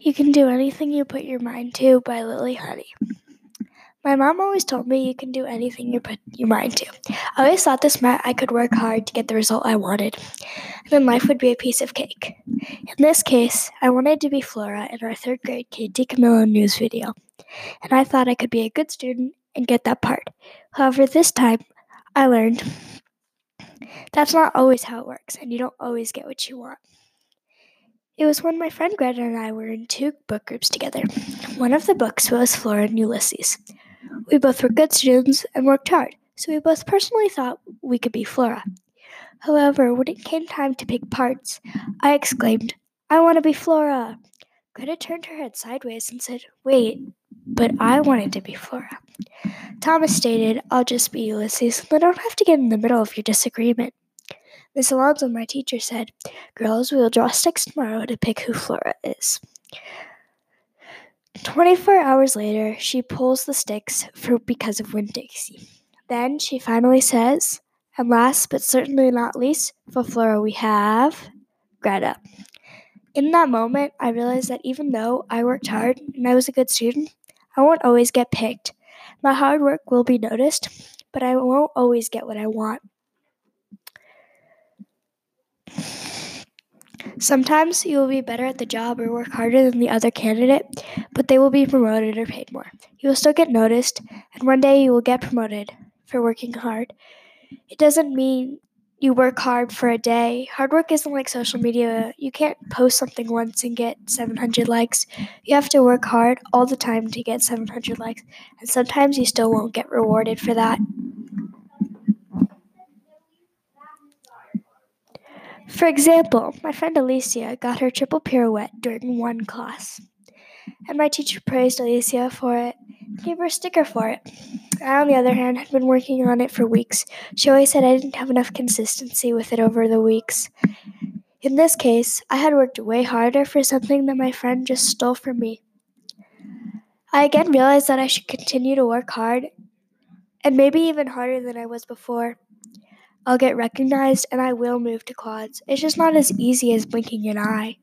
You Can Do Anything You Put Your Mind to by Lily Honney. My mom always told me you can do anything you put your mind to. I always thought this meant I could work hard to get the result I wanted, and then life would be a piece of cake. In this case, I wanted to be Flora in our third grade Kate DiCamillo news video, and I thought I could be a good student and get that part. However, this time I learned that's not always how it works, and you don't always get what you want. It was when my friend Greta and I were in two book groups together. One of the books was Flora and Ulysses. We both were good students and worked hard, so we both personally thought we could be Flora. However, when it came time to pick parts, I exclaimed, I want to be Flora. Greta turned her head sideways and said, Wait, but I wanted to be Flora. Thomas stated, I'll just be Ulysses, and I don't have to get in the middle of your disagreement. Miss Alonso, my teacher, said, Girls, we'll draw sticks tomorrow to pick who Flora is. 24 hours later, she pulls the sticks for because of Winn-Dixie. Then she finally says, and last but certainly not least, for Flora we have Greta. In that moment, I realized that even though I worked hard and I was a good student, I won't always get picked. My hard work will be noticed, but I won't always get what I want. Sometimes you will be better at the job or work harder than the other candidate, but they will be promoted or paid more. You will still get noticed, and one day you will get promoted for working hard. It doesn't mean you work hard for a day. Hard work isn't like social media. You can't post something once and get 700 likes. You have to work hard all the time to get 700 likes, and sometimes you still won't get rewarded for that. For example, my friend Alicia got her triple pirouette during one class, and my teacher praised Alicia for it gave her a sticker for it. I, on the other hand, had been working on it for weeks. She always said I didn't have enough consistency with it over the weeks. In this case, I had worked way harder for something that my friend just stole from me. I again realized that I should continue to work hard, and maybe even harder than I was before. I'll get recognized and I will move to quads. It's just not as easy as blinking an eye.